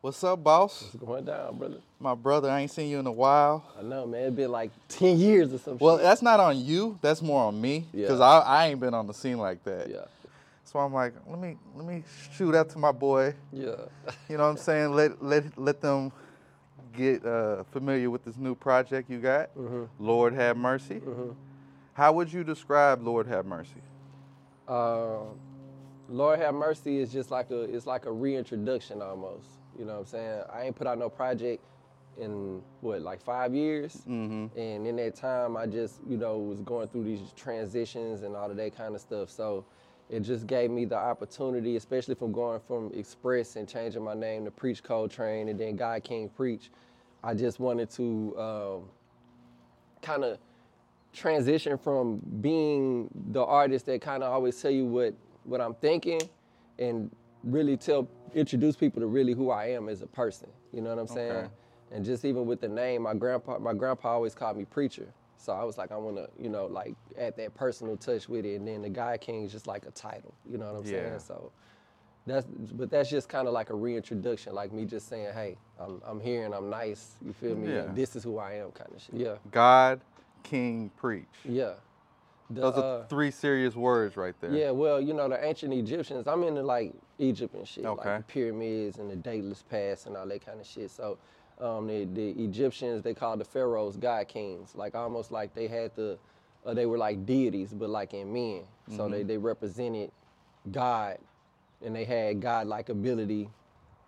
What's up, boss? What's going down, brother? My brother, I ain't seen you in a while. I know, man. It's been like 10 years or something. Well, that's not on you. That's more on me. Because Yeah. I, I ain't been on the scene like that. Yeah. So I'm like, let me let me shoot out to my boy. Yeah. You know what I'm saying? Let let let them get uh, familiar with this new project you got. Mm-hmm. Lord have mercy. How would you describe Lord have mercy? Um, Lord have mercy is just like a it's like a reintroduction almost. You know what I'm saying? I ain't put out no project in what like five years, Mm-hmm. and in that time I just you know was going through these transitions and all of that kind of stuff. So it just gave me the opportunity, especially from going from Express and changing my name to Preach Coltrane and then God King Preach. I just wanted to um, kind of transition from being the artist that kind of always tell you what what I'm thinking and really tell introduce people to really who I am as a person. You know what I'm saying? Okay. And just even with the name, my grandpa my grandpa always called me preacher. So I was like, I want to, you know, like add that personal touch with it. And then the guy king is just like a title. You know what I'm Yeah. saying? So that's but that's just kind of like a reintroduction, like me just saying, hey, I'm I'm here and I'm nice. You feel me? Yeah. This is who I am, kind of shit. Yeah. God, King, preach. Yeah. The, Those uh, are three serious words right there. Yeah, well, you know, the ancient Egyptians, I'm into like Egypt and shit, Okay. like the pyramids and the dateless past and all that kind of shit. So um, the, the Egyptians, they called the pharaohs god kings, like almost like they had the, uh, they were like deities, but like in men. So they, they represented God and they had God-like ability,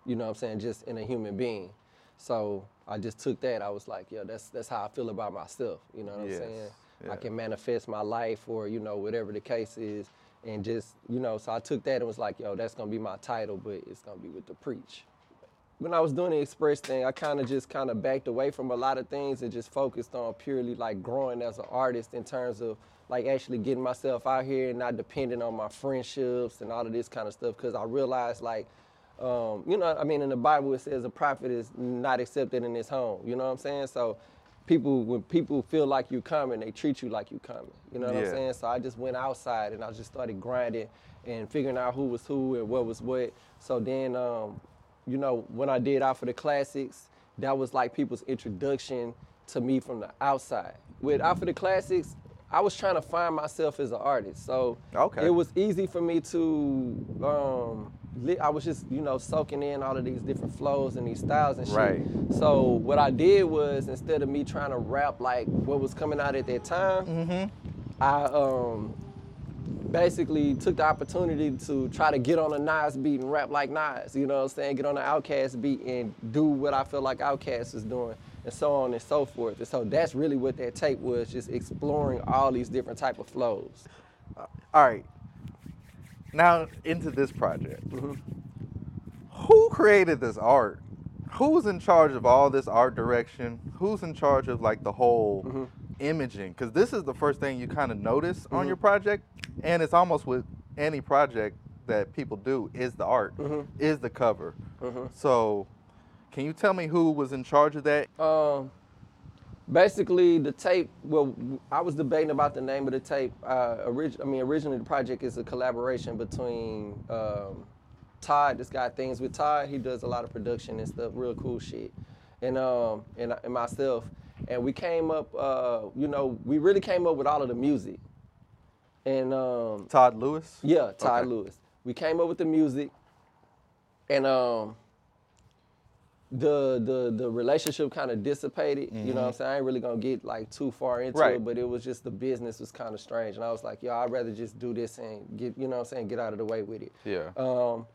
you know what I'm saying, just in a human being. So I just took that. I was like, yo, that's that's how I feel about myself. You know what Yes, I'm saying? Yeah. I can manifest my life or, you know, whatever the case is. And just, you know, so I took that and was like, yo, that's gonna be my title, but it's gonna be with the preach. When I was doing the express thing, I kind of just kind of backed away from a lot of things and just focused on purely like growing as an artist in terms of like actually getting myself out here and not depending on my friendships and all of this kind of stuff. Cause I realized like, um, you know, I mean, in the Bible it says a prophet is not accepted in his home. You know what I'm saying? So people, when people feel like you coming, they treat you like you coming. You know what Yeah. I'm saying? So I just went outside and I just started grinding and figuring out who was who and what was what. So then, um, you know, when I did out for the classics, that was like people's introduction to me from the outside. With out for the classics, I was trying to find myself as an artist. So Okay. it was easy for me to. Um, I was just, you know, soaking in all of these different flows and these styles and shit. Right. So what I did was instead of me trying to rap like what was coming out at that time, Mm-hmm. I um basically took the opportunity to try to get on a Nas beat and rap like Nas, you know what I'm saying? Get on an Outkast beat and do what I feel like Outkast is doing and so on and so forth. And so that's really what that tape was, just exploring all these different type of flows. All right. Now into this project. Mm-hmm. Who created this art? Who's in charge of all this art direction? Who's in charge of like the whole Mm-hmm. imaging? Because this is the first thing you kind of notice on your project, and it's almost with any project that people do is the art, Mm-hmm. is the cover. So, can you tell me who was in charge of that? Um, basically, the tape. Well, I was debating about the name of the tape. Uh, orig- I mean, originally the project is a collaboration between um, Todd. This guy things with Todd. He does a lot of production and stuff, real cool shit, and um, and, and myself. And we came up. Uh, you know, we really came up with all of the music. And um, Todd Lewis. yeah, Todd Okay. Lewis. We came up with the music, and um, the the the relationship kind of dissipated. You know what I'm saying? I ain't really gonna get like too far into Right. it, but it was just the business was kind of strange, and I was like, yo, I'd rather just do this and get, you know what I'm saying, get out of the way with it. Yeah. Um,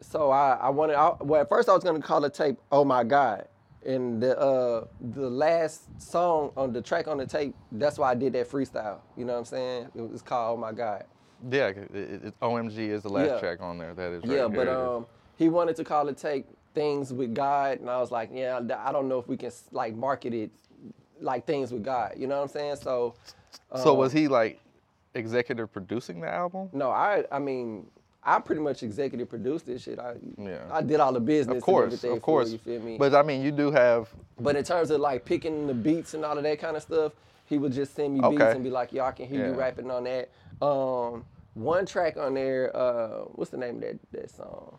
so I, I wanted, I, well, at first I was gonna call the tape "Oh My God," and the uh, the last song on the track on the tape, that's why I did that freestyle. You know what I'm saying? It was called "Oh My God." Yeah, it, it, it- OMG is the last Yeah. track on there. That is right Yeah, but um, he wanted to call the tape "Things with God," and I was like, yeah, I don't know if we can like market it like "Things with God." You know what I'm saying? So, so um, was he like executive producing the album? No, I I mean I pretty much executive produced this shit. I Yeah. I did all the business. Of course, of course. You feel me? But I mean, you do have But in terms of like picking the beats and all of that kind of stuff, he would just send me beats Okay. and be like, "Y'all can hear you rapping on that." Um, one track on there, uh, what's the name of that that song?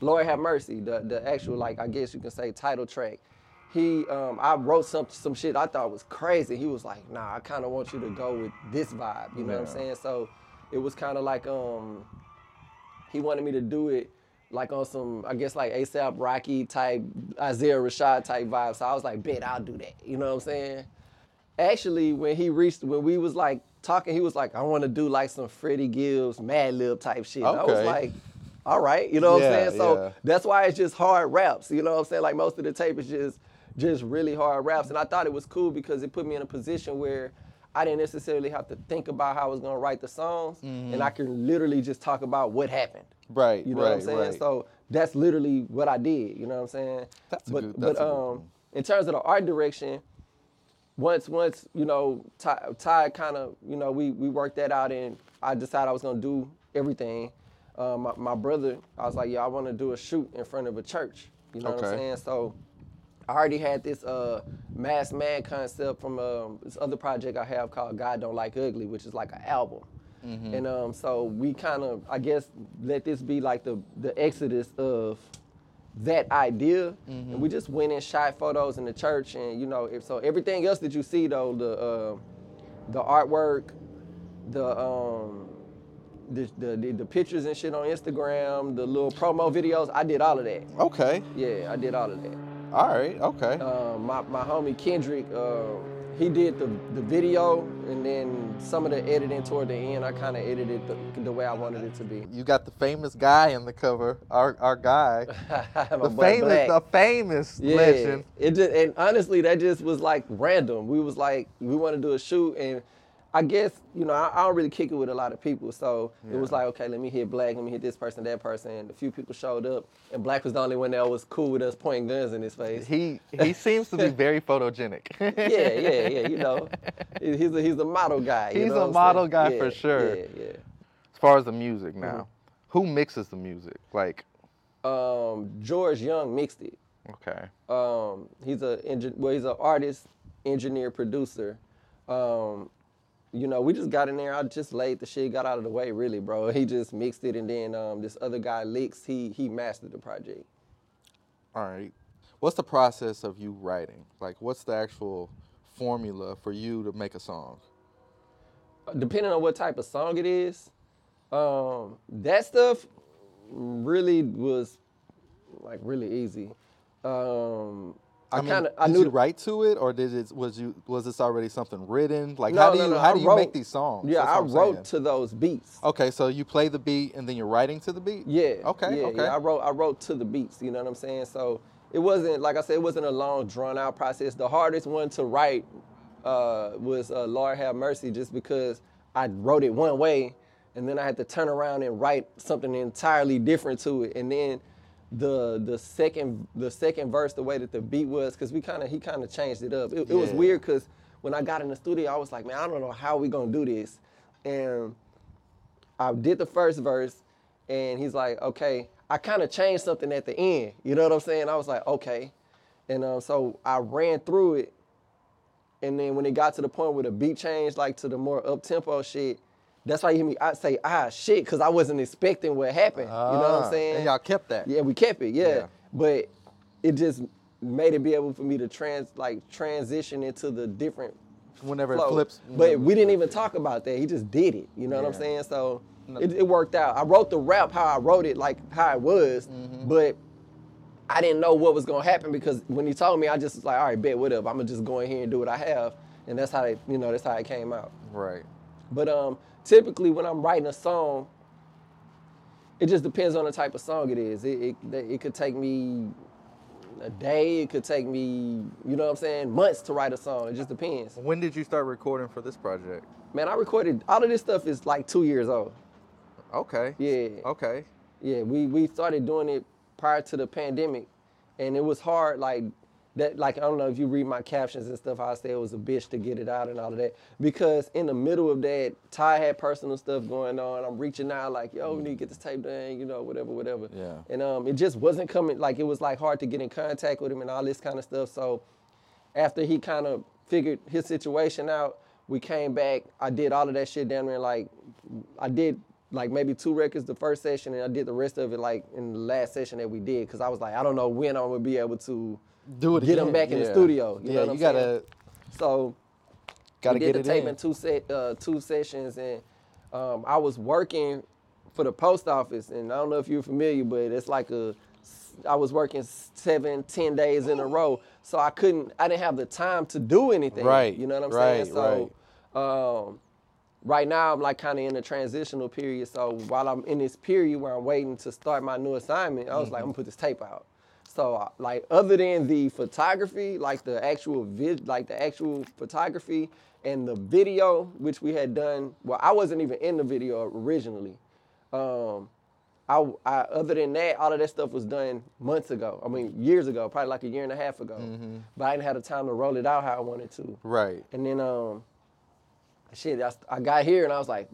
Lord have mercy, the the actual like I guess you can say title track. He um, I wrote some some shit I thought was crazy. He was like, nah, I kind of want you to go with this vibe. You know what I'm saying? So it was kind of like um he wanted me to do it like on some, I guess like ASAP Rocky type, Isaiah Rashad type vibe. So I was like, bet I'll do that. You know what I'm saying? Actually, when he reached, when we was like talking, he was like, I want to do like some Freddie Gibbs, Madlib type shit. And I was like, all right, you know what Yeah, I'm saying? So yeah. that's why it's just hard raps. You know what I'm saying? Like most of the tape is just just really hard raps. And I thought it was cool because it put me in a position where I didn't necessarily have to think about how I was gonna write the songs. And I can literally just talk about what happened. Right, You know what I'm saying? right. So that's literally what I did. You know what I'm saying? That's but good- but that's good um in terms of the art direction, once once you know Ty, Ty kind of you know we we worked that out and I decided I was gonna do everything. Um, my, my brother, I was like, yeah, I want to do a shoot in front of a church. You know what I'm saying? So I already had this uh, mass man concept from um, this other project I have called God Don't Like Ugly, which is like an album. And um, so we kind of, I guess, let this be like the the exodus of that idea, and we just went and shot photos in the church, and you know, if so, everything else that you see though, the uh, the artwork, the um, the, the the the pictures and shit on Instagram, the little promo videos, I did all of that. Okay. Yeah, I did all of that. All right. Okay. Uh, my, my homie Kendrick, uh, he did the, the video and then some of the editing toward the end. I kind of edited the, the way I wanted it to be. you got the famous guy in the cover. Our our guy. The famous Black. the famous yeah, legend. it just and honestly that just was like random. We was like we want to do a shoot and I guess you know I, I don't really kick it with a lot of people, so it was like okay, let me hit Black, let me hit this person, that person, and a few people showed up, and Black was the only one that was cool with us pointing guns in his face. He he seems to be very photogenic. yeah, yeah, yeah. You know, he's a he's a model guy. you He's a model saying? guy Yeah, for sure. Yeah, yeah. As far as the music now, Mm-hmm. who mixes the music? Like, Um, George Young mixed it. okay, Um, he's a well, he's an artist, engineer, producer. Um, you know, we just got in there. I just laid the shit, got out of the way, really, bro. He just mixed it, and then um, this other guy, Licks, he he mastered the project. all right. What's the process of you writing? Like, what's the actual formula for you to make a song? depending on what type of song it is, um, that stuff really was like really easy. Um, I, mean, kind of I did knew you write to it, or did it was you was this already something written? Like, No, how do no, you no, how I do you wrote- make these songs? Yeah, I wrote saying. to those beats. Okay, so you play the beat and then you're writing to the beat. Yeah. Okay. Yeah, okay. yeah. I wrote I wrote to the beats. You know what I'm saying? So it wasn't like I said, it wasn't a long drawn out process. The hardest one to write uh, was uh, Lord Have Mercy, just because I wrote it one way, and then I had to turn around and write something entirely different to it, and then. The the second the second verse the way that the beat was because we kind of he kind of changed it up it, it was weird because when I got in the studio I was like man I don't know how we gonna do this and I did the first verse, and he's like, okay, I kind of changed something at the end. You know what I'm saying? I was like, okay. And um, so I ran through it, and then when it got to the point where the beat changed, like to the more up tempo shit, that's why you hear me I say, ah, shit, because I wasn't expecting what happened. you know what Ah, I'm saying? And y'all kept that. Yeah, we kept it. Yeah. Yeah. but it just made it be able for me to trans like transition into the different Whenever it flow. flips. But we didn't even talk about that. He just did it. You know what I'm saying? So it, it worked out. I wrote the rap how I wrote it, like how it was, Mm-hmm. but I didn't know what was gonna happen because when he told me, I just was like, all right, bet, whatever. I'm gonna just go in here and do what I have, and that's how it, you know, that's how it came out. Right. But um, typically when I'm writing a song, it just depends on the type of song it is. It, it, it could take me a day. It could take me, you know what I'm saying, months to write a song. It just depends. When did you start recording for this project? Man, I recorded all of this stuff is like two years old. Okay. Yeah. Okay. Yeah, we we started doing it prior to the pandemic, and it was hard. Like that, like I don't know if you read my captions and stuff. How I say it was a bitch to get it out and all of that. Because in the middle of that, Ty had personal stuff going on. I'm reaching out like, yo, we need to get this tape done. You know, whatever, whatever. Yeah. And um, it just wasn't coming. Like it was like hard to get in contact with him and all this kind of stuff. So after he kind of figured his situation out, we came back. I did all of that shit down there. Like I did like maybe two records the first session, and I did the rest of it like in the last session that we did, because I was like, I don't know when I'm gonna be able to Do it get them again, back in the studio. You yeah, you gotta saying? So gotta we did get the it tape in. in two set, uh, two sessions, and um, I was working for the post office, and I don't know if you're familiar, but it's like a, I was working seven, ten days in a row, so I couldn't, I didn't have the time to do anything. Right, You know what I'm right, saying? So, um, right now I'm like kind of in a transitional period. So while I'm in this period where I'm waiting to start my new assignment, I was like, I'm gonna put this tape out. So uh, like other than the photography, like the actual vid, like the actual photography and the video, which we had done. Well, I wasn't even in the video originally. Um, I, I other than that, all of that stuff was done months ago. I mean, years ago, probably like a year and a half ago. But I didn't have the time to roll it out how I wanted to. Right. And then um, shit, I, I got here and I was like,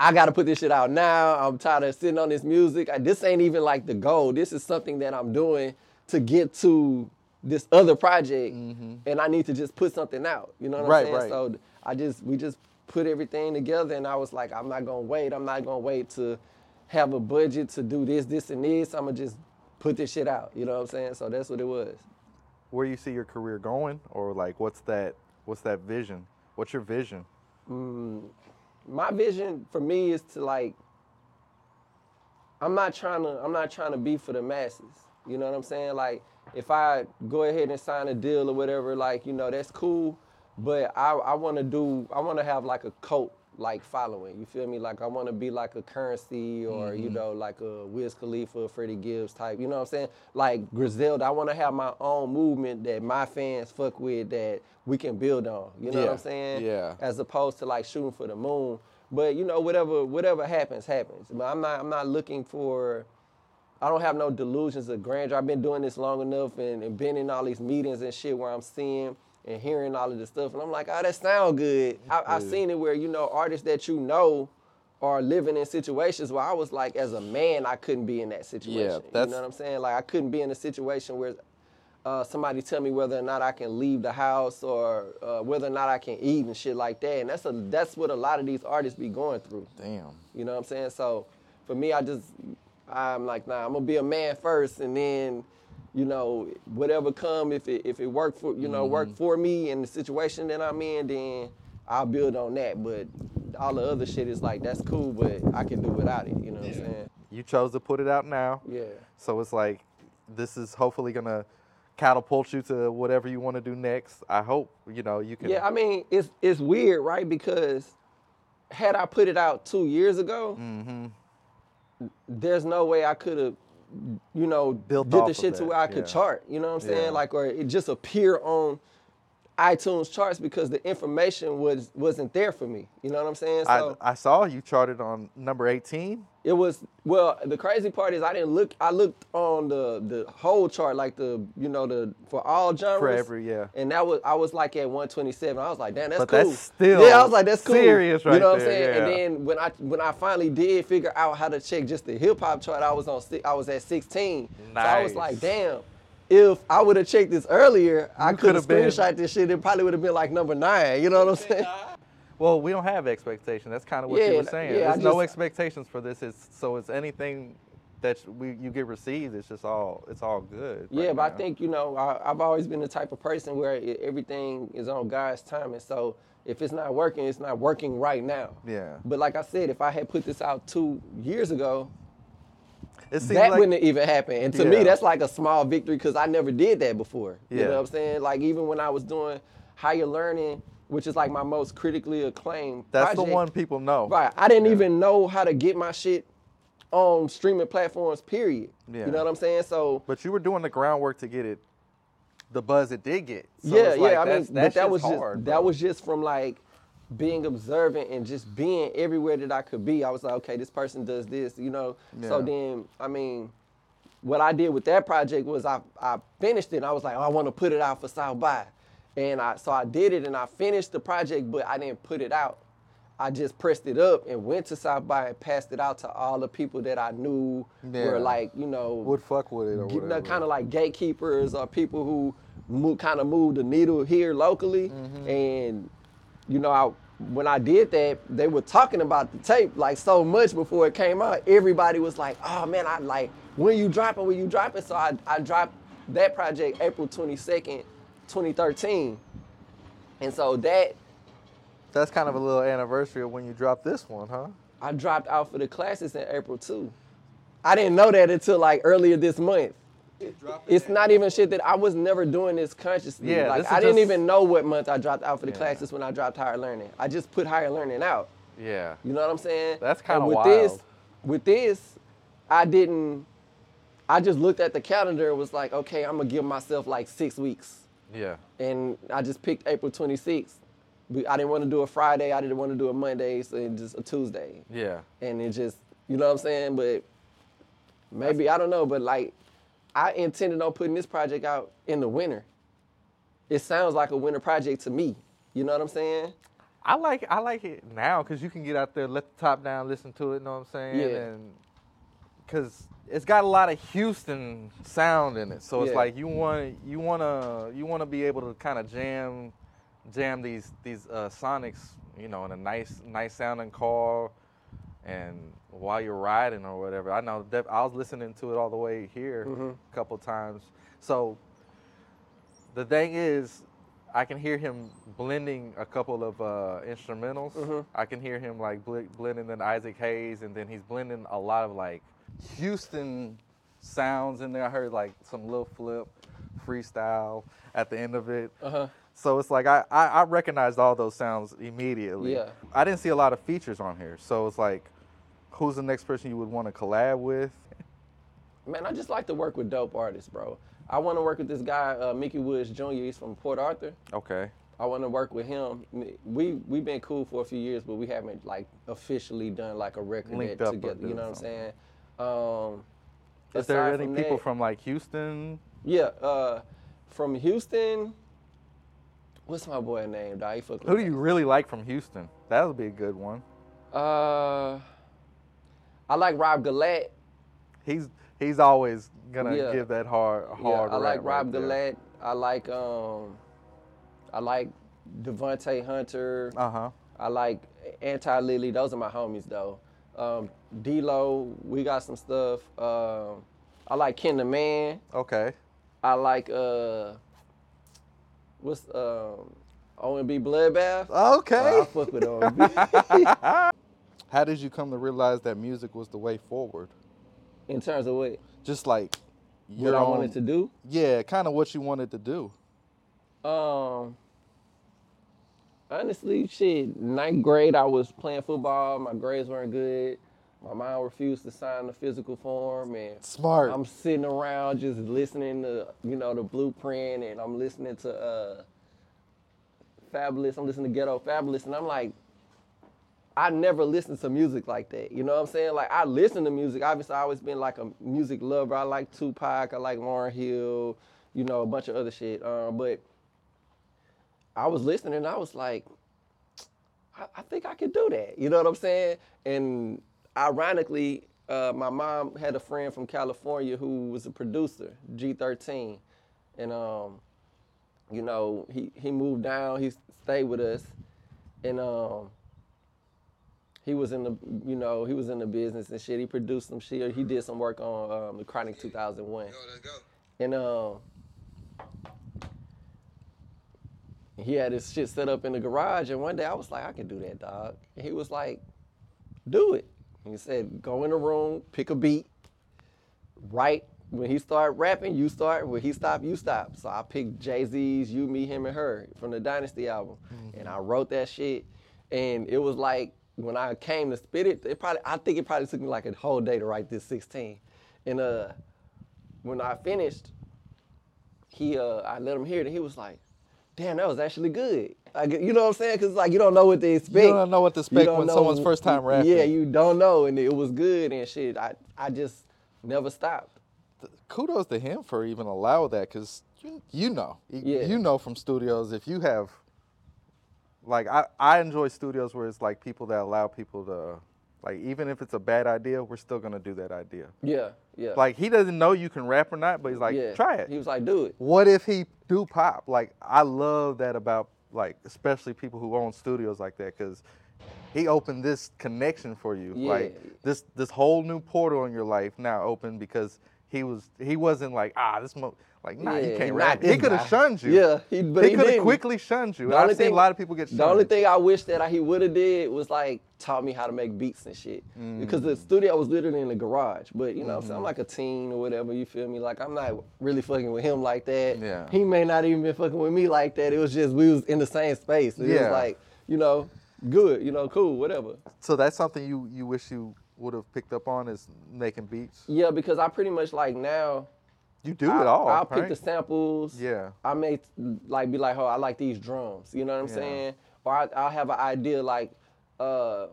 I gotta put this shit out now. I'm tired of sitting on this music. I, this ain't even like the goal. This is something that I'm doing to get to this other project, mm-hmm. and I need to just put something out. You know what Right, I'm saying? right. So I just we just put everything together, and I was like, I'm not gonna wait. I'm not gonna wait to have a budget to do this, this, and this. I'm gonna just put this shit out. You know what I'm saying? So that's what it was. Where you see your career going, or like what's that? What's that vision? What's your vision? Mm, my vision for me is to like I'm not trying to I'm not trying to be for the masses. You know what I'm saying? Like if I go ahead and sign a deal or whatever, like, you know, that's cool. But I, I wanna do I wanna have like a cult like following. You feel me? Like I wanna be like a Curren$y or, you mm-hmm. know, like a Wiz Khalifa, Freddie Gibbs type. You know what I'm saying? Like Griselda, I wanna have my own movement that my fans fuck with that we can build on. You know what I'm saying? yeah. as opposed to like shooting for the moon. But you know, whatever whatever happens, happens. But I'm not I'm not looking for I don't have no delusions of grandeur. I've been doing this long enough and, and been in all these meetings and shit where I'm seeing and hearing all of this stuff. And I'm like, oh, that sound good. I, I've good. seen it where, you know, artists that you know are living in situations where I was like, as a man, I couldn't be in that situation. you that's- know what I'm saying? Like I couldn't be in a situation where uh, somebody tell me whether or not I can leave the house or uh, whether or not I can eat and shit like that. And that's a that's what a lot of these artists be going through. Damn. You know what I'm saying? So for me, I just I'm like, nah, I'm gonna be a man first, and then you know whatever come if it if it work for you know work for me and the situation that I'm in, then I'll build on that. But all the other shit is like that's cool, but I can do without it. You know what I'm saying? You chose to put it out now. Yeah. So it's like this is hopefully gonna catapult you to whatever you want to do next. I hope you know you can. Yeah, I mean, it's it's weird, right? Because had I put it out two years ago, Mm-hmm. there's no way I could have, you know, Built off the shit to where I could yeah. chart. You know what I'm saying? Yeah. Like, or it just appear on iTunes charts because the information was wasn't there for me. You know what I'm saying? So I, I saw you charted on number 18. it was well. The crazy part is I didn't look. I looked on the the whole chart, like the you know the for all genres. For every- yeah. And that was I was like at 127. I was like, damn, that's But cool. that's still yeah, I was like, that's cool. serious right You know what I'm there, saying? And then when I when I finally did figure out how to check just the hip hop chart, I was on I was at 16. Nice. So I was like, damn. If I would have checked this earlier, I could have coulda been- screenshot this shit. It probably would have been like number nine. You know what I'm saying? Well, we don't have expectations. That's kind of what you were saying. yeah, I There's no expectations for this. It's, so it's anything that we you get received. It's just all it's all good. Yeah, right but I think you know I, I've always been the type of person where i everything is on God's time, and so if it's not working, it's not working right now. Yeah. But like I said, if I had put this out two years ago, it seems that like wouldn't even happened. And to Yeah. me, that's like a small victory because I never did that before. You know what I'm saying? Like even when I was doing higher learning, which is like my most critically acclaimed. that's the one people know. Right. I didn't Yeah. even know how to get my shit on streaming platforms. Period. Yeah. You know what I'm saying? So But you were doing the groundwork to get it, the buzz it did get. So yeah, like yeah. I mean, that that was just hard, that was just from like being observant and just being everywhere that I could be. I was like, okay, this person does this, you know. So then, I mean, what I did with that project was I I finished it. And I was like, oh, I want to put it out for South by, and I so I did it and I finished the project, but I didn't put it out. I just pressed it up and went to South by and passed it out to all the people that I knew Yeah. were like, you know, would fuck with it or whatever. kind of like gatekeepers or people who kind of move the needle here locally. Mm-hmm. And you know, I when I did that, they were talking about the tape like so much before it came out. Everybody was like, "Oh man, I like when you dropping, when you dropping." So I I dropped that project April 22nd, 2013, and so that That's kind of a little anniversary of when you dropped this one, huh? I dropped out for the classes in April too. I didn't know that until like earlier this month. It's not even shit that I was never doing this consciously. Yeah, like this I didn't just- even know what month I dropped out for the Yeah. classes when I dropped higher learning. I just put higher learning out. Yeah. You know what I'm saying? That's kinda with wild. This, with this, I didn't. I just looked at the calendar and was like, okay, I'm gonna give myself like six weeks, Yeah. and I just picked April 26th. I didn't want to do a Friday. I didn't want to do a Monday, so it just a Tuesday Yeah. and it just you know what I'm saying. But maybe I don't know. But like, I intended on putting this project out in the winter. It sounds like a winter project to me. You know what I'm saying? I like I like it now because you can get out there, let the top down, listen to it. You know what I'm saying? Yeah. And because it's got a lot of Houston sound in it, so it's Yeah. like you want you want to you want to be able to kind of jam jam these these uh, sonics, you know, in a nice nice sounding car, and while you're riding or whatever. I know def- I was listening to it all the way here Mhm. a couple times. So the thing is, I can hear him blending a couple of uh, instrumentals. Mhm. I can hear him like bl- blending in Isaac Hayes, and then he's blending a lot of like Houston sounds in there. I heard like some Lil Flip freestyle at the end of it. Uh huh. So it's like I, I, I recognized all those sounds immediately. Yeah. I didn't see a lot of features on here. So it's like, who's the next person you would want to collab with? Man, I just like to work with dope artists, bro. I want to work with this guy, uh, Mickey Woods Jr. He's from Port Arthur. Okay. I want to work with him. We we've been cool for a few years, but we haven't like officially done like a record Linked up together. You know what I'm saying? Um, Is there any people that- from like Houston? Yeah, uh, from Houston. What's my boy name? Dog? Who do you really like from Houston? That would be a good one. Uh, I like Rob Gullatte. He's he's always gonna Yeah. give that hard hard. Yeah. I like Rob right. Gullatte. I like um, I like Devontae Hunter. Uh huh. I like Anti Lilly. Those are my homies though. Um, D-Lo, we got some stuff. Um, I like Ken the Man. Okay. I like uh, what's um, OMB Bloodbath. Okay. I fuck with OMB. How did you come to realize that music was the way forward? In terms of what Just like what I wanted to do. Yeah, kind of what you wanted to do. Um, honestly, shit. Ninth grade, I was playing football. My grades weren't good. My mom refused to sign the physical form, and Smart. I'm sitting around just listening to you know the blueprint, and I'm listening to uh, Fabolous. I'm listening to Ghetto Fabolous, and I'm like, I never listened to music like that. You know what I'm saying? Like I listen to music. Obviously, I always been like a music lover. I like Tupac. I like Lauryn Hill. You know, a bunch of other shit. Um, but I was listening, and I was like, I, I think I could do that. You know what I'm saying? And ironically, uh, my mom had a friend from California who was a producer, G13, and um, you know, he he moved down. He stayed with us, and um, he was in the you know he was in the business and shit. He produced some shit. He did some work on um, the Chronic 2001. Yo, let's go. And um, he had his shit set up in the garage. And one day I was like, I can do that, dog. And he was like, do it. And he said, go in the room, pick a beat, write. When he started rapping, you start. When he stopped, you stop. So I picked Jay Z's "You, Me, Him, and Her" from the Dynasty album, and I wrote that shit. And it was like when I came to spit it, it probably I think it probably took me like a whole day to write this 16. And uh, when I finished, he uh I let him hear it and he was like, damn, that was actually good. Like, you know what I'm saying? Cause like you don't know what to expect. You don't know what to expect when know- someone's first time rapping. Yeah, you don't know, and it was good and shit. I I just never stopped. Kudos to him for even allow that, cause you, you know, Yeah. you know from studios if you have, like I I enjoy studios where it's like people that allow people to, like even if it's a bad idea, we're still gonna do that idea. Yeah, yeah. Like he doesn't know you can rap or not, but he's like, yeah. try it. He was like, do it. what if he do pop? Like I love that about like especially people who own studios like that, because he opened this connection for you. Yeah. Like this this whole new portal in your life now open because he was he wasn't like ah this mo-, like nah Yeah, you he can't rap. He could have shunned you. Yeah, he- but he could have quickly shunned you. The I've only seen thing- a lot of people get shunned. The only thing I wish that he would have did was like taught me how to make beats and shit. Because Mm. the studio was literally in the garage. But you know, I'm? Mm-hmm. I'm like a teen or whatever. You feel me? Like I'm not really fucking with him like that. Yeah. He may not even been fucking with me like that. It was just we was in the same space. It Yeah. was like you know, good. You know, cool, whatever. So that's something you you wish you would have picked up on is making beats. Yeah, because I pretty much like now. You do I, it all. I'll pick the samples. Yeah. I may like be like, oh, I like these drums. You know what I'm Yeah. saying? Or I, I'll have an idea like, uh,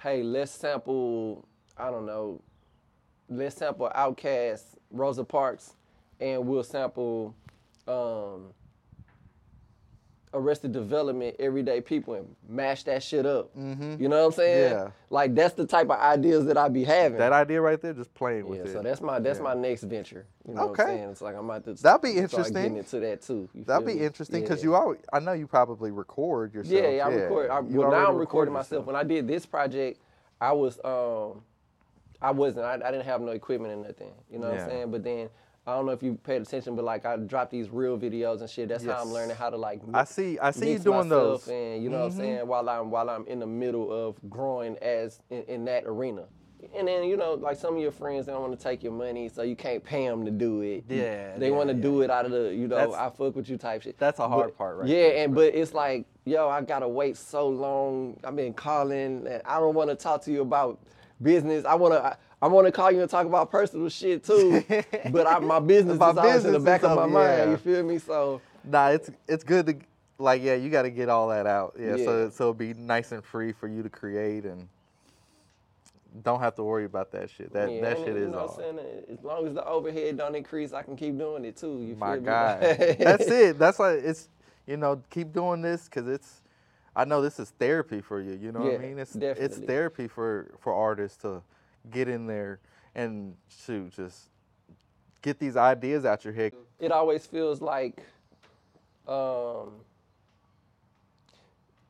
hey, let's sample. I don't know. Let's sample Outkast, Rosa Parks, and we'll sample um, Arrested Development, Everyday People, and mash that shit up. You know what I'm saying? Mm-hmm. Yeah. Like that's the type of ideas that I be having. That idea right there, just playing with Yeah, it. so that's my that's Yeah. my next venture. You know what Okay. I'm saying? It's like I'm about to That'd be start interesting. getting into that too. That'd be me? interesting because Yeah. you always, I know you probably record yourself. Yeah, yeah, I record. I, well, now I'm recording myself. When I did this project, I was um, I wasn't. I, I didn't have no equipment or nothing. You know what I'm saying? But then I don't know if you paid attention, but like I dropped these real videos and shit. That's how I'm learning how to like. I see- I see you doing those. Mm-hmm. And you know what I'm saying? While I'm while I'm in the middle of growing as in, in that arena. And then you know, like some of your friends, they don't want to take your money, so you can't pay them to do it. Yeah, they yeah, want to yeah. do it out of the, you know, That's- I fuck with you type shit. that's a hard But- part right Yeah, there, and but it's like, yo, I gotta wait so long. I've been calling, and I don't want to talk to you about business. I wanna, I, I want to call you and talk about personal shit too. but I, my business My is always in the back of my up, mind. You feel me? So Nah, it's it's good to like yeah, you got to get all that out. Yeah, so Yeah. so it'll be nice and free for you to create and don't have to worry about that shit. That yeah, that shit is all. I'm saying? As long as the overhead don't increase, I can keep doing it too. You My feel me? God, that's it. That's like it's you know keep doing this because it's. I know this is therapy for you. You know what I Yeah, mean? It's it's therapy for for artists to get in there and shoot just get these ideas out your head. it always feels like um,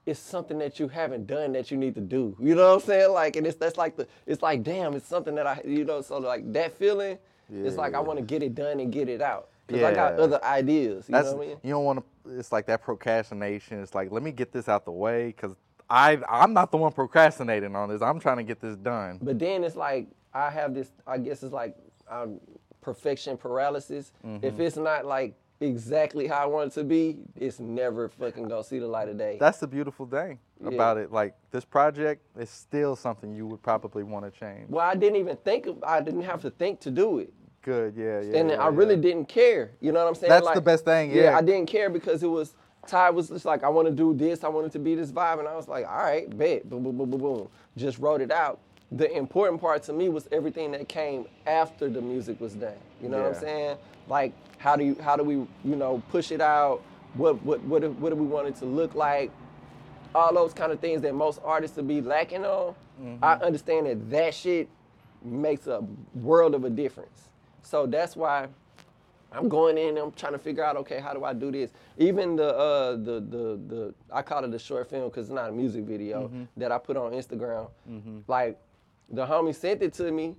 it's something that you haven't done that you need to do. You know what I'm saying? Like, and it's that's like the it's like damn, it's something that I you know. So like that feeling, it's like I want to get it done and get it out because I got other ideas. You That's know what I mean? you don't want to. It's like that procrastination. It's like let me get this out the way because I I'm not the one procrastinating on this. I'm trying to get this done. But then it's like I have this. I guess it's like um, perfection paralysis. Mm-hmm. If it's not like exactly how I want it to be, it's never fucking gonna see the light of day. That's the beautiful thing Yeah. about it. Like this project is still something you would probably want to change. well, I didn't even think. Of, I didn't have to think to do it. Good, yeah, yeah. and yeah, I really yeah. didn't care. You know what I'm saying? That's the best thing, yeah. I didn't care because it was Ty was just like, I want to do this. I wanted to be this vibe, and I was like, all right, bet, boom, boom, boom, boom, boom. Just wrote it out. The important part to me was everything that came after the music was done. You know what I'm saying? Like, how do you, how do we, you know, push it out? What, what, what, do- what do we want it to look like? all those kind of things that most artists would be lacking on, Mm-hmm. I understand that that shit makes a world of a difference. So that's why I'm going in. I'm trying to figure out, okay, how do I do this? Even the uh, the the the I call it a short film because it's not a music video Mm-hmm. that I put on Instagram. Like the homie sent it to me,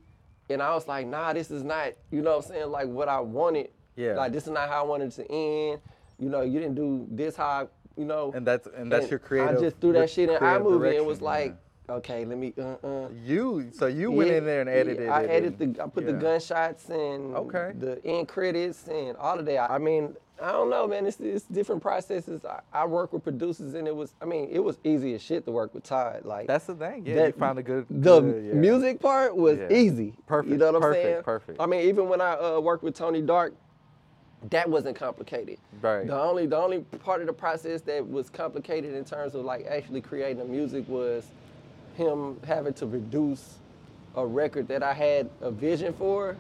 and I was like, nah, this is not, you know what I'm saying, like what I wanted. Yeah. Like this is not how I wanted it to end. You know, you didn't do this how I, you know. And that's and that's And your creative. I just threw that shit in iMovie and it was like, yeah. Okay, let me. Uh, uh. you. So you went Yeah, in there and yeah, edited I it. edited and- the. I put the gunshots and Okay. the end credits and all of that. I mean, I don't know, man. It's, it's different processes. I, I work with producers and it was. I mean, it was easy as shit to work with Todd. Like That's the thing. Yeah, that- you found a good. the good, yeah. music part was Yeah. easy. Perfect, You know what I'm perfect, saying? perfect. I mean, even when I uh, worked with Tony Dark, that wasn't complicated. Right. The only the only part of the process that was complicated in terms of like actually creating the music was him having to reduce a record that I had a vision for,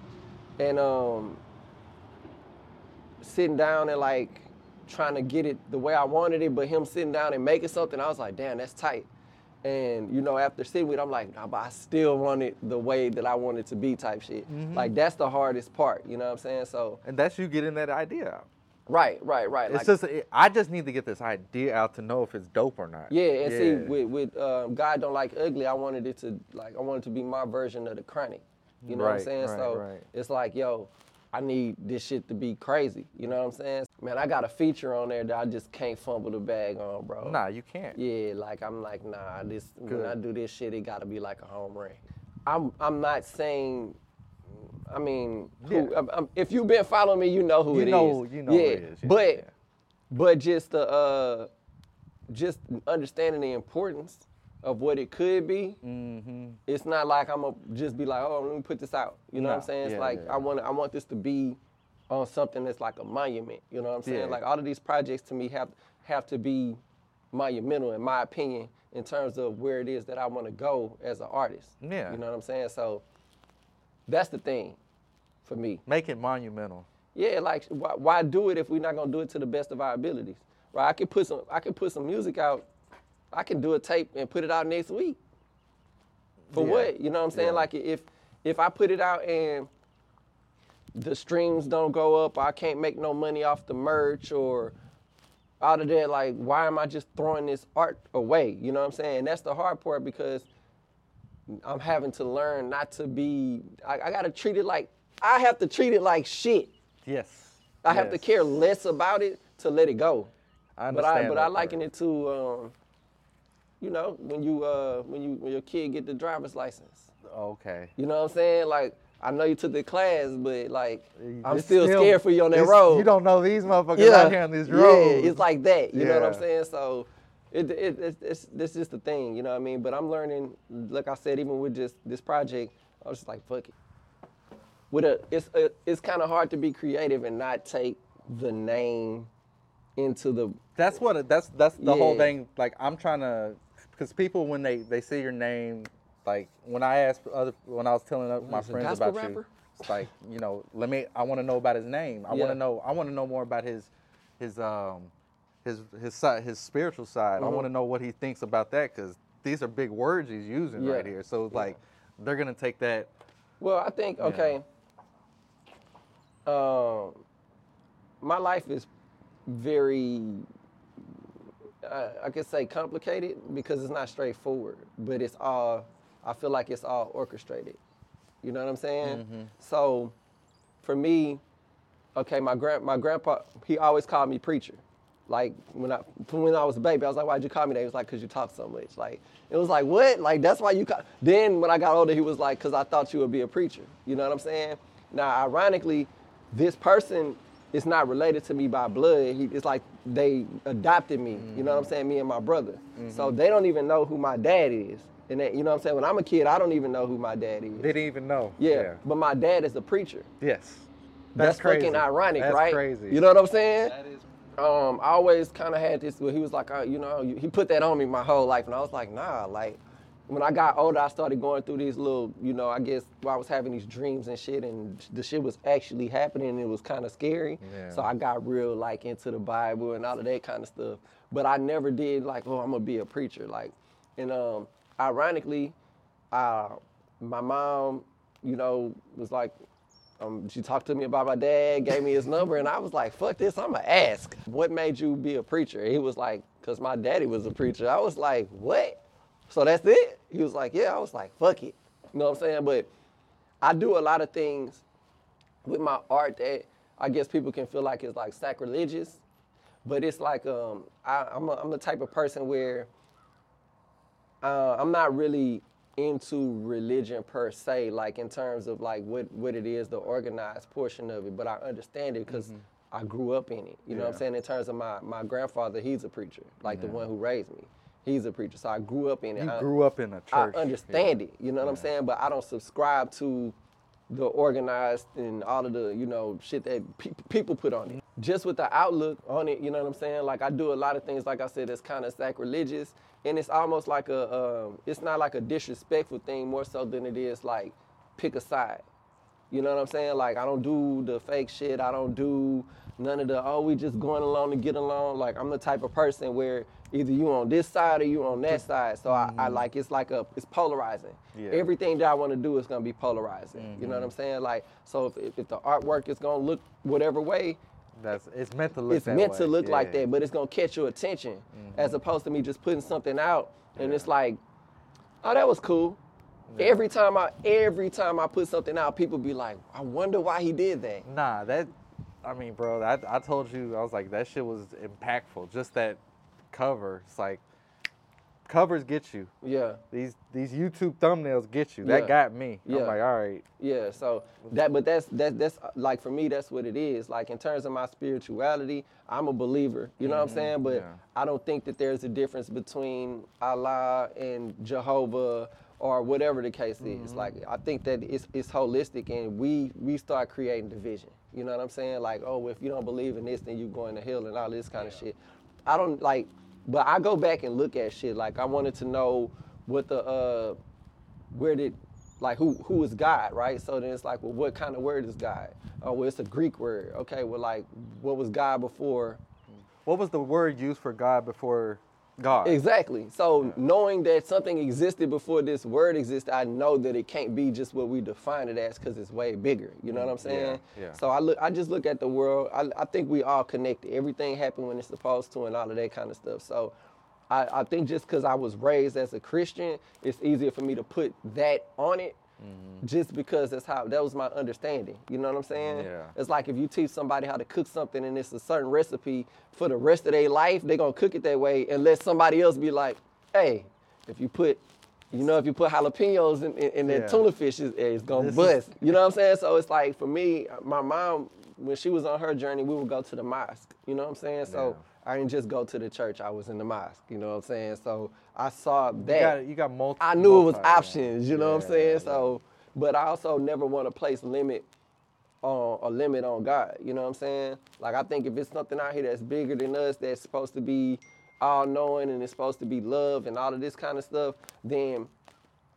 and um, sitting down and like trying to get it the way I wanted it, but him sitting down and making something, I was like, damn, that's tight. And you know, after sitting with, it, I'm like, nah, but I still want it the way that I want it to be, type shit. Like that's the hardest part. You know what I'm saying? So And that's you getting that idea out. Right, right, right. It's Like- just it, I just need to get this idea out to know if it's dope or not. Yeah, and see, with with um, God don't like ugly, I wanted it to like I wanted to be my version of the chronic. You know what I'm saying? right, so right. it's like, yo, I need this shit to be crazy. You know what I'm saying? Man, I got a feature on there that I just can't fumble the bag on, bro. nah, you can't. Yeah, like I'm like, nah, this when I do this shit, it gotta be like a home run. I'm I'm not saying I mean, who, Yeah. I'm- I'm- if you've been following me, you know who You it is. know- you know who yeah. it is, yeah, but yeah. but just the uh, just understanding the importance of what it could be. Mm-hmm. It's not like I'm gonna just be like, oh, let me put this out. You know what I'm saying? It's like I want I want this to be on something that's like a monument. You know what I'm saying? Like all of these projects to me have have to be monumental in my opinion in terms of where it is that I want to go as an artist. Yeah. You know what I'm saying? So that's the thing for me. Make it monumental. Yeah, like why, why do it if we're not gonna do it to the best of our abilities? Right? I can put some I can put some music out. I can do a tape and put it out next week. For Yeah. what? You know what I'm saying? Yeah. Like if if I put it out and the streams don't go up, I can't make no money off the merch or out of that, like why am I just throwing this art away? You know what I'm saying? And that's the hard part because I'm having to learn not to be I, I gotta treat it like I have to treat it like shit. Yes. I have to care less about it to let it go. I But I understand but I part. liken it to um, you know, when you uh when you when your kid get the driver's license. Okay. You know what I'm saying? Like I know you took the class, but like I'm It's still, scared for you on that road. You don't know these motherfuckers out here on these yeah, it's like that. You know what I'm saying? So it, it, it's, it's, it's just the thing, you know what I mean? But I'm learning, like I said, even with just this project, I was just like, fuck it. With a, it's a, it's kind of hard to be creative and not take the name into the That's what it, that's that's the whole thing. Like I'm trying to, because people when they they see your name, like when I asked other when I was telling other- my is he a friends about you, it's like you know, let me. I want to know about his name. I want to know. I want to know more about his his um his his side his spiritual side. I Mhm. want to know what he thinks about that because these are big words he's using right here. So Yeah. like they're gonna take that. Well, I think Yeah. okay. Um, my life is very, uh, I could say complicated because it's not straightforward, but it's all. I feel like it's all orchestrated. You know what I'm saying? Mm-hmm. So, for me, okay, my grand my grandpa he always called me preacher. Like when I from when I was a baby, I was like, "Why'd you call me that?" He was like, "Cause you talk so much." Like it was like, "What?" Like that's why you. Call. Then when I got older, he was like, "Cause I thought you would be a preacher." You know what I'm saying? Now, ironically, this person is not related to me by blood. He, it's like they adopted me. You know what I'm mm-hmm. saying? Me and my brother. So mm-hmm. they don't even know who my dad is. And that, you know what I'm saying? When I'm a kid, I don't even know who my dad is. They didn't even know. yeah. But my dad is a preacher. Yes. That's, crazy. fucking ironic, That's right? crazy. You know what I'm saying? That is Um, I always kind of had this where he was like, uh, you know, he put that on me my whole life, and I was like, nah. Like, when I got older, I started going through these little, you know, I guess I was having these dreams and shit, and the shit was actually happening, and it was kind of scary. Yeah. So I got real like into the Bible and all of that kind of stuff. But I never did like, oh, I'm gonna be a preacher. Like, and um, ironically, uh, my mom, you know, was like, um, she talked to me about my dad, gave me his number, and I was like, fuck this, I'm gonna ask. What made you be a preacher? He was like, cause my daddy was a preacher. I was like, what? So that's it? He was like, yeah. I was like, fuck it. You know what I'm saying? But I do a lot of things with my art that I guess people can feel like it's like sacrilegious, but it's like um, I, I'm, a, I'm the type of person where uh, I'm not really into religion per se, like in terms of like what, what it is, the organized portion of it, but I understand it because mm-hmm. I grew up in it. You know what I'm saying? In terms of my, my grandfather, he's a preacher, like the one who raised me. He's a preacher, so I grew up in it. You I- grew up in a church. I understand it. You know what I'm saying? But I don't subscribe to the organized and all of the you know shit that pe- people put on it. Just with the outlook on it, you know what I'm saying? Like I do a lot of things, like I said, that's kind of sacrilegious, and it's almost like a, um, it's not like a disrespectful thing more so than it is like pick a side. You know what I'm saying? Like I don't do the fake shit. I don't do none of the oh we just going along to get along. Like I'm the type of person where either you on this side or you on that side. So I, I like it's like a it's polarizing. Yeah. Everything that I want to do is gonna be polarizing. You know what I'm saying? Like so if, if, if the artwork is gonna look whatever way, That's it's meant to look. it's that meant way. to look like that, but it's gonna catch your attention Mm-hmm. as opposed to me just putting something out and it's like, oh, that was cool. Every time I every time I put something out, people be like, I wonder why he did that. Nah, that. I mean, bro, I, I told you I was like that shit was impactful. Just that cover. It's like covers get you. Yeah. These these YouTube thumbnails get you. That Yeah. got me. Yeah. I'm like, all right. Yeah, so that, but that's that that's like for me, that's what it is. Like in terms of my spirituality, I'm a believer. You know what I'm mm-hmm. saying? But yeah. I don't think that there's a difference between Allah and Jehovah or whatever the case is. Mm-hmm. Like I think that it's it's holistic, and we we start creating division. You know what I'm saying? Like, oh, if you don't believe in this, then you're going to hell and all this kind of shit. I don't like, but I go back and look at shit. Like I wanted to know what the uh where did like who who is God, right? So then it's like, well, what kind of word is God? Oh, well, it's a Greek word. Okay, well, like, what was God before? What was the word used for God before God? Exactly. So knowing that something existed before this word existed, I know that it can't be just what we define it as because it's way bigger. You know what I'm mm, saying? yeah. So I look, I just look at the world. I, I think we all connected. Everything happened when it's supposed to, and all of that kind of stuff. So. I, I think just because I was raised as a Christian, it's easier for me to put that on it Mm-hmm. just because that's how that was my understanding. You know what I'm saying? Yeah. It's like if you teach somebody how to cook something and it's a certain recipe for the rest of their life, they're gonna cook it that way unless somebody else be like, hey, if you put you know, if you put jalapenos in, in, in Yeah. tuna fish, it's, it's gonna This is- bust. You know what I'm saying? So it's like for me, my mom, when she was on her journey, we would go to the mosque. You know what I'm saying? So I didn't just go to the church, I was in the mosque. You know what I'm saying? So I saw that. You got you got multiple. I knew it was options, you know what I'm saying? yeah. So, but I also never want to place limit on a limit on God, you know what I'm saying? Like I think if it's something out here that's bigger than us, that's supposed to be all knowing and it's supposed to be love and all of this kind of stuff, then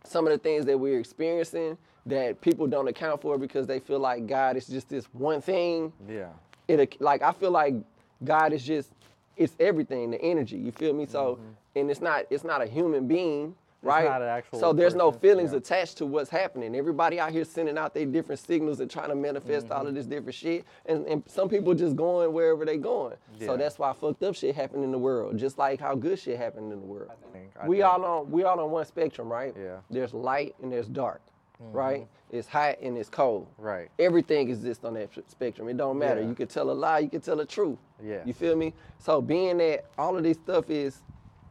some of the things that we're experiencing that people don't account for because they feel like God is just this one thing yeah. it like I feel like God is just it's everything, the energy. You feel me? So and it's not it's not a human being, right? Mm-hmm. not an actual so there's no feelings yeah. attached to what's happening. Everybody out here sending out their different signals and trying to manifest all of Mm-hmm. this different shit. And, and some people just going wherever they going. Yeah. So that's why fucked up shit happened in the world, just like how good shit happened in the world. think- I we think- all on we all on one spectrum, right? Yeah. Mm-hmm. There's light and there's dark, right? Mm-hmm. It's hot and it's cold. Right. Everything exists on that spectrum. It don't matter. Yeah. You can tell a lie, you can tell the truth. Yes. You feel me? So being that all of this stuff is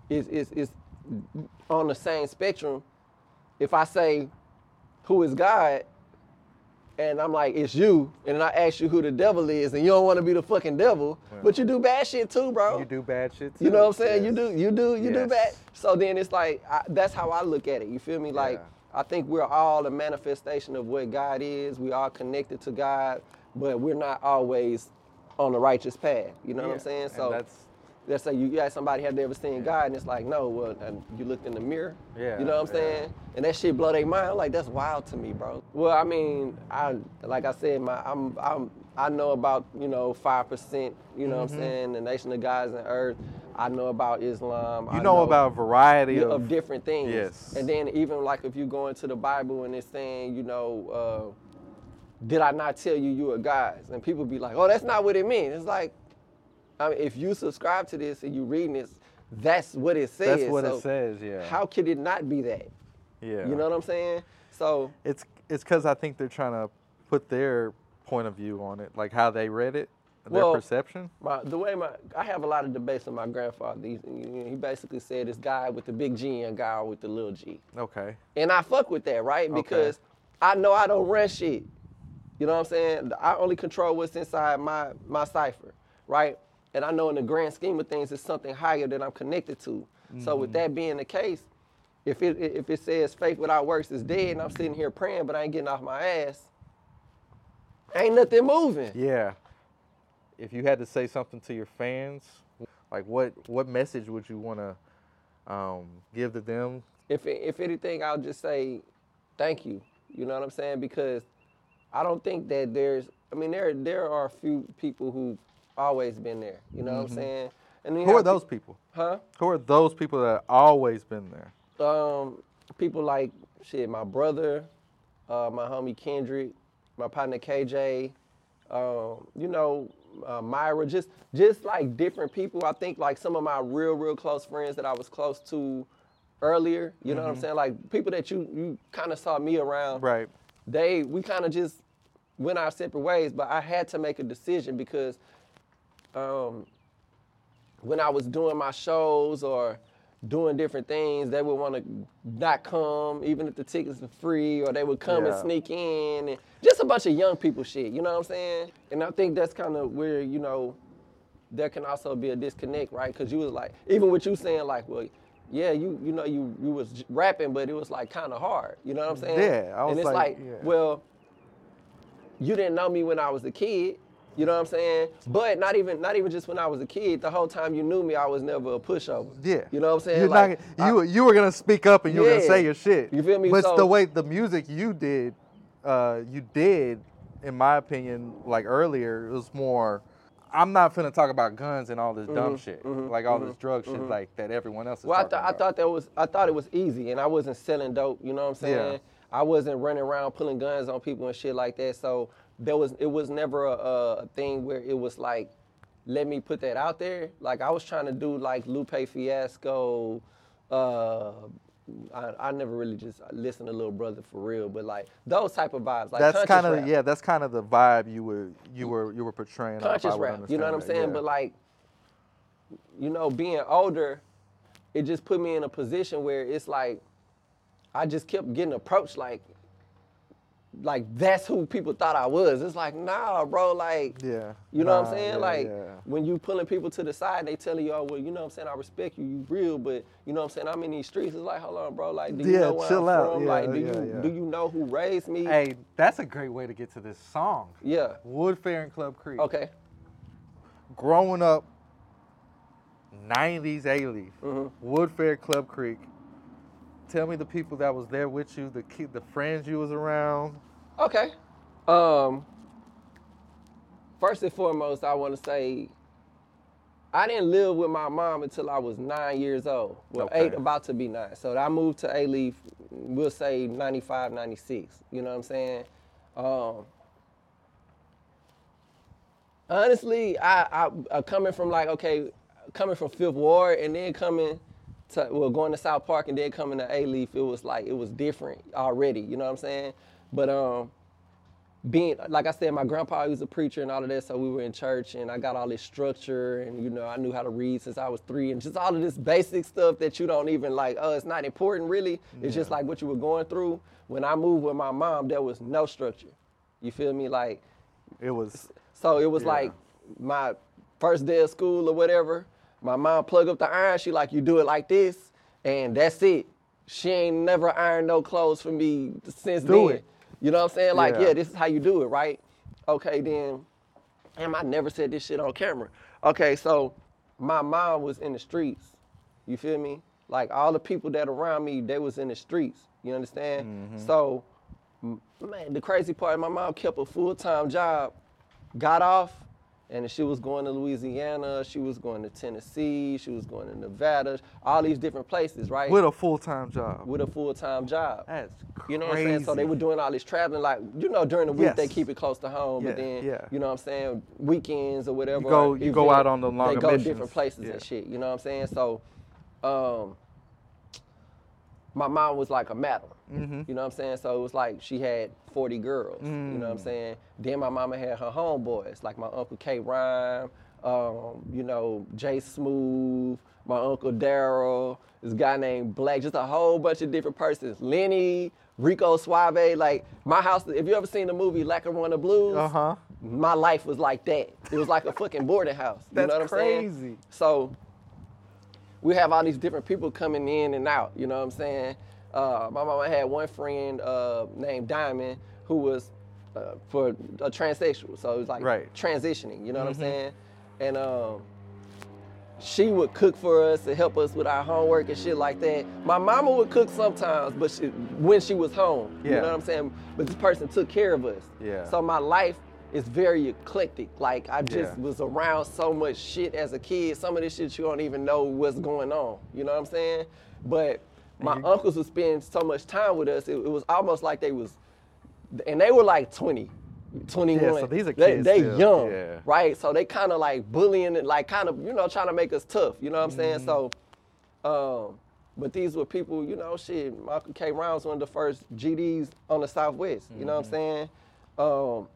is is is on the same spectrum, if I say who is God and I'm like, it's you, and then I ask you who the devil is, and you don't want to be the fucking devil, but you do bad shit too, bro. You do bad shit. Too. You know what I'm saying? You do, you do, you do bad. So then it's like I, that's how I look at it. You feel me? Like Yeah. I think we're all a manifestation of what God is. We all connected to God, but we're not always on the righteous path. You know what I'm Yeah, saying? and So that's- let's say you ask somebody have they ever seen God, and it's like no. Well, and you looked in the mirror. Yeah, You know what I'm yeah. saying? And that shit blow their mind. I'm like that's wild to me, bro. Well, I mean, I like I said, my I'm I'm I know about you know five percent. You know what Mm-hmm. I'm saying? The nation of God's and earth. I know about Islam. You I know, about a variety of, of different things. Yes. And then even like if you go into the Bible and it's saying, you know, uh, did I not tell you you are God's? And people be like, oh, that's not what it means. It's like, I mean, if you subscribe to this and you reading this, that's what it says. That's what So it says. Yeah. How could it not be that? Yeah. You know what I'm saying? So It's it's because I think they're trying to put their point of view on it, like how they read it, their Well, perception. my the way my I have a lot of debates with my grandfather. He, he basically said this guy with the big G and guy with the little G. Okay. And I fuck with that, right? Because I know I don't run shit. You know what I'm saying? I only control what's inside my my cipher, right? And I know in the grand scheme of things, it's something higher that I'm connected to. So with mm-hmm. that being the case, if it if it says faith without works is dead, and I'm sitting here praying, but I ain't getting off my ass, ain't nothing moving. Yeah. If you had to say something to your fans, like what what message would you want to um, give to them? if if anything, I'll just say thank you. You know what I'm saying? Because I don't think that there's. I mean, there there are a few people who've always been there. You know what I'm saying? And Who are have pe- those people? Huh? Who are those people that have always been there? Um, people like shit. My brother, uh, my homie Kendrick, my partner KJ. Um, you know, uh, Myra, just just like different people. I think like some of my real real close friends that I was close to earlier. You know what I'm saying? Like people that you you kind of saw me around. Right. They we kind of just went our separate ways, but I had to make a decision because um, when I was doing my shows or doing different things, they would want to not come, even if the tickets are free, or they would come and sneak in, and just a bunch of young people shit. You know what I'm saying? And I think that's kind of where you know there can also be a disconnect, right? Because you was like, even with you saying like, well. Yeah, you you know you you was rapping, but it was like kind of hard. You know what I'm saying? Yeah, I was and it's like, like, yeah. well, you didn't know me when I was a kid. You know what I'm saying? But not even not even just when I was a kid. The whole time you knew me, I was never a pushover. Yeah. You know what I'm saying? You're Like, not, you you were gonna speak up and you were gonna say your shit. You feel me? But So- the way the music you did, uh, you did, in my opinion, like earlier, it was more. I'm not finna talk about guns and all this dumb shit, like all this drug shit, like that everyone else is Mm-hmm. Well, I, thought I thought that was I thought it was easy, and I wasn't selling dope. You know what I'm saying? Yeah. I wasn't running around pulling guns on people and shit like that. So there was it was never a, a thing where it was like, let me put that out there. Like I was trying to do like Lupe Fiasco. Uh, I, I never really just listened to Little Brother for real, but like those type of vibes. Like that's kind of yeah, that's kind of the vibe you were you were you were portraying. conscious rap. You know what I'm that, saying? yeah. But like, you know, being older, it just put me in a position where it's like, I just kept getting approached like, like that's who people thought I was. It's like, nah, bro, like, Yeah. you know what I'm saying? yeah, like, yeah. when you pulling people to the side, they telling you, oh, well, you know what I'm saying? I respect you, you real, but you know what I'm saying? I'm in these streets. It's like, hold on, bro, like, do you Yeah, know where chill I'm out. from? Yeah, like, do yeah, you yeah. do you know who raised me? Hey, that's a great way to get to this song. Yeah. Woodfair and Club Creek. Okay. growing up 90s Alief, Mhm. Woodfair Club Creek. Tell me the people that was there with you, the ki- the friends you was around. Okay. Um first and foremost, I want to say I didn't live with my mom until I was nine years old. Well, Okay. eight, about to be nine. So I moved to Alief, we'll say 95, 96. You know what I'm saying? Um, honestly, I, I, I coming from like, okay, coming from Fifth Ward and then coming to, well, going to South Park and then coming to Alief, it was like, it was different already. You know what I'm saying? But, um, being like I said, my grandpa was a preacher and all of that, so we were in church and I got all this structure and you know I knew how to read since I was three and just all of this basic stuff that you don't even like. Oh, it's not important really. It's just like what you were going through. When I moved with my mom, there was no structure. You feel me? Like It was so it was Yeah. like my first day of school or whatever. My mom plug up the iron. She like, you do it like this, and that's it. She ain't never ironed no clothes for me since Do then. it. You know what I'm saying? Like, Yeah. yeah, this is how you do it, right? Okay, then. Damn, I never said this shit on camera. Okay, so my mom was in the streets. You feel me? Like all the people that around me, they was in the streets. You understand? Mm-hmm. So, man, the crazy part, my mom kept a full time job, got off, and she was going to Louisiana, she was going to Tennessee, she was going to Nevada, all these different places, right? with a full time job. with a full time job. That's crazy. You know what I'm saying? So they were doing all this traveling, like you know, during the week they keep it close to home, but then yeah. you know what I'm saying, weekends or whatever. go- or you go out on the line. They go missions. different places Yeah. and shit. You know what I'm saying? So, um, my mom was like a madam. Mm-hmm. You know what I'm saying? So it was like she had 40 girls. You know what I'm Mm. saying? Then my mama had her homeboys, like my uncle K Rhyme, um, you know, Jay Smooth, my uncle Daryl, this guy named Black, just a whole bunch of different persons. Lenny, Rico Suave, like my house. If you ever seen the movie Lackawanna Blues, Uh huh. my life was like that. It was like a fucking boarding house. You That's know what I'm saying? crazy. So we have all these different people coming in and out. You know what I'm saying? Uh, my mama had one friend uh, named Diamond who was uh, for a transsexual, so it was like Right. transitioning. You know what I'm saying? And um, she would cook for us and help us with our homework and shit like that. My mama would cook sometimes, but she, when she was home, you know what I'm saying. But this person took care of us. Yeah. So my life is very eclectic. Like I just Yeah. was around so much shit as a kid. Some of this shit you don't even know what's going on. You know what I'm saying? But my you- uncles would spend so much time with us. It, it was almost like they was, and they were like 20. 21. Yeah, so these are they, kids they still, young, yeah. right? So they kind of like bullying and like kind of you know trying to make us tough. You know what I'm saying? So, Mm-hmm. um, but these were people, you know, shit. Michael K. Brown was one of the first GDs on the Southwest. You know what I'm Mm-hmm. saying? Um,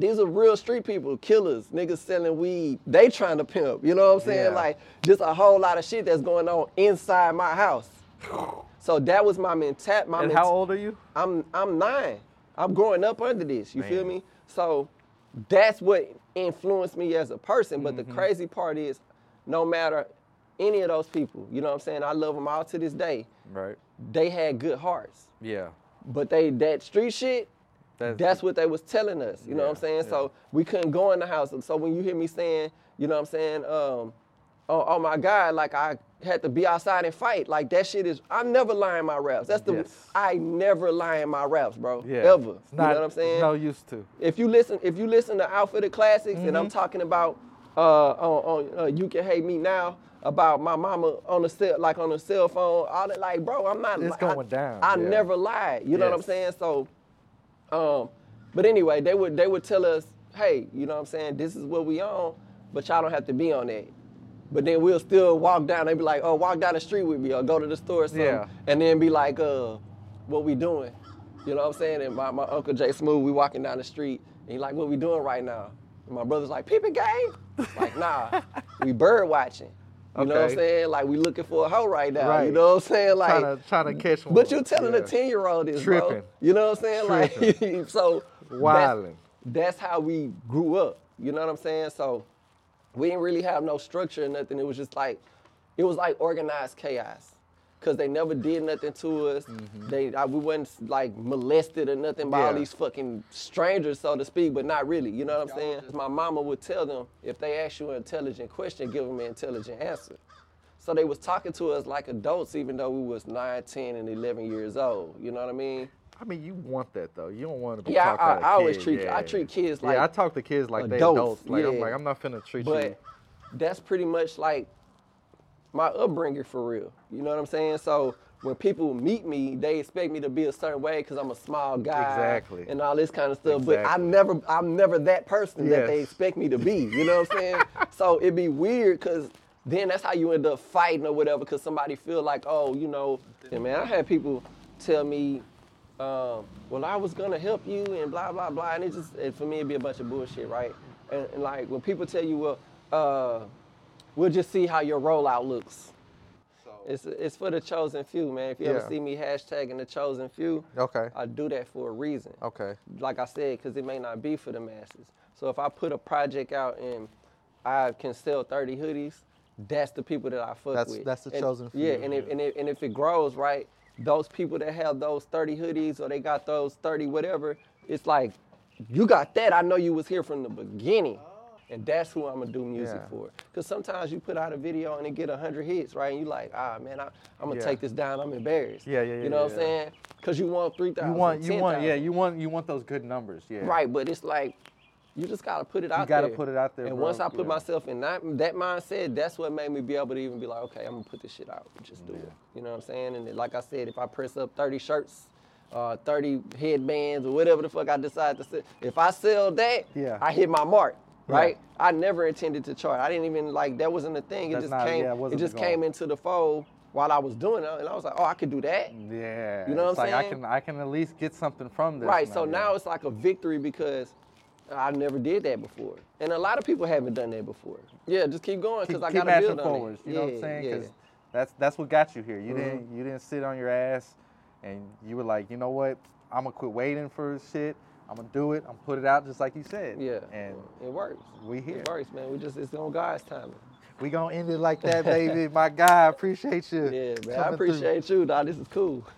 these are real street people, killers, niggas selling weed. They trying to pimp. You know what I'm saying? Yeah. Like just a whole lot of shit that's going on inside my house. So that was my mentality. My And menta- how old are you? I'm I'm nine. I'm growing up under this. You feel me? So that's what influenced me as a person. But Mm-hmm. the crazy part is, no matter any of those people, you know what I'm saying? I love them all to this day. Right. They had good hearts, Yeah. but they that street shit. That's- That's, what they was telling us. You know what I'm saying? yeah. So we couldn't go in the house. So when you hear me saying, you know what I'm saying? Um, oh, oh my God, like I had to be outside and fight. Like that shit is. I'm never lie in my raps. That's the. Yes. I never lie in my raps, bro. Yeah. Ever. It's you know what I'm saying? No used to. if you listen, if you listen to Outfitted Classics, and Mm-hmm. I'm talking about uh, on, on uh, you can hate me now about my mama on the cell, like on the cell phone, all that, like, bro, I'm not. It's I- going down, I yeah. never lied. You know what I'm saying? So, um, but anyway, they would they would tell us, hey, you know what I'm saying? This is what we on, but y'all don't have to be on that. But then we'll still walk down. They'd be like, oh, walk down the street with me, or go to the store or something, Yeah. and then be like, uh, what we doing? You know what I'm saying? And my, my uncle Jay Smooth, we walking down the street, and he like, what we doing right now? And my brother's like, peeping game? Like, nah, we bird watching. You know what I'm saying? Like we looking for a hoe right now. You know what I'm saying? Like Trying to trying to catch one. but you're telling a 10 year old this, bro. Tripping. You know what I'm saying? Like, so that's- That's, how we grew up. You know what I'm saying? So we didn't really have no structure or nothing. It was just like, it was like organized chaos. Cause they never did nothing to us. They, I, we wasn't like molested or nothing by all Mm-hmm. These fucking strangers, so to speak, but not really. You know what I'm saying? My mama would tell them if they ask you an intelligent question, give them an intelligent answer. So they was talking to us like adults, even though we was 9, 10, and 11 years old. You know what I mean? I mean, you want that though. You don't want to be Yeah, I- a I always treat- I treat kids like yeah. I talk to kids like they adults, adults. Like I'm yeah. like I'm not finna treat But you. that's pretty much like my upbringing for real. You know what I'm saying? So when people meet me, they expect me to be a certain way because I'm a small guy Exactly. and all this kind of stuff. But I'm never, I'm never that person that they expect me to be. You know what I'm saying? so it'd be weird because then that's how you end up fighting or whatever because somebody feel like, oh, you know, and man, I had people tell me, um, well, I was gonna help you and blah blah blah, and it just it, for me it'd be a bunch of bullshit, right? And, and like when people tell you, well, uh, we'll just see how your rollout looks. It's it's for the chosen few, man. If you ever see me hashtagging the chosen few, Okay. I do that for a reason. Okay. Like I said, because it may not be for the masses. So if I put a project out and I can sell 30 hoodies, that's the people that I fuck That's- with. that's the And- chosen few, Yeah, and if, and, if, and if it grows, right, those people that have those 30 hoodies or they got those 30 whatever, it's like, you got that. I know you was here from the beginning. And that's who I'm gonna do music Yeah. for. Cause sometimes you put out a video and it get 100 hits, right? And you like, ah, man, I, I'm gonna Yeah. take this down. I'm embarrassed. Yeah, yeah, yeah, You know what I'm saying? Cause you want 3,000. You want you want yeah you want you want those good numbers. Yeah. Right, but it's like you just gotta put it out You gotta there. put it out there, And bro. once I put Yeah. myself in that that mindset, that's what made me be able to even be like, okay, I'm gonna put this shit out. Just do it. You know what I'm saying? And like I said, if I press up 30 shirts, uh, 30 headbands or whatever the fuck I decide to sell, if I sell that, Yeah. I hit my mark. Yeah. Right? I never intended to chart. I didn't even like that wasn't a thing. It That's just not- came. yeah, it it just came into the fold while I was doing it, and I was like, oh, I could do that. Yeah. You know what it's I'm like saying? I can I can at least get something from this. Right. So yeah. now it's like a victory because I never did that before, and a lot of people haven't done that before. Yeah, just keep going because I got to build on forward. it. You know what I'm saying? yeah. Because that's that's what got you here. You Mhm. didn't you didn't sit on your ass, and you were like, you know what? I'm gonna quit waiting for shit. I'm gonna do it. I'm put it out just like you said. Yeah, And it works. we here. It works, man. We just it's on God's timing. We gonna end it like that, baby. My guy, appreciate you. Yeah, man. I coming through. appreciate you, dog. This is cool.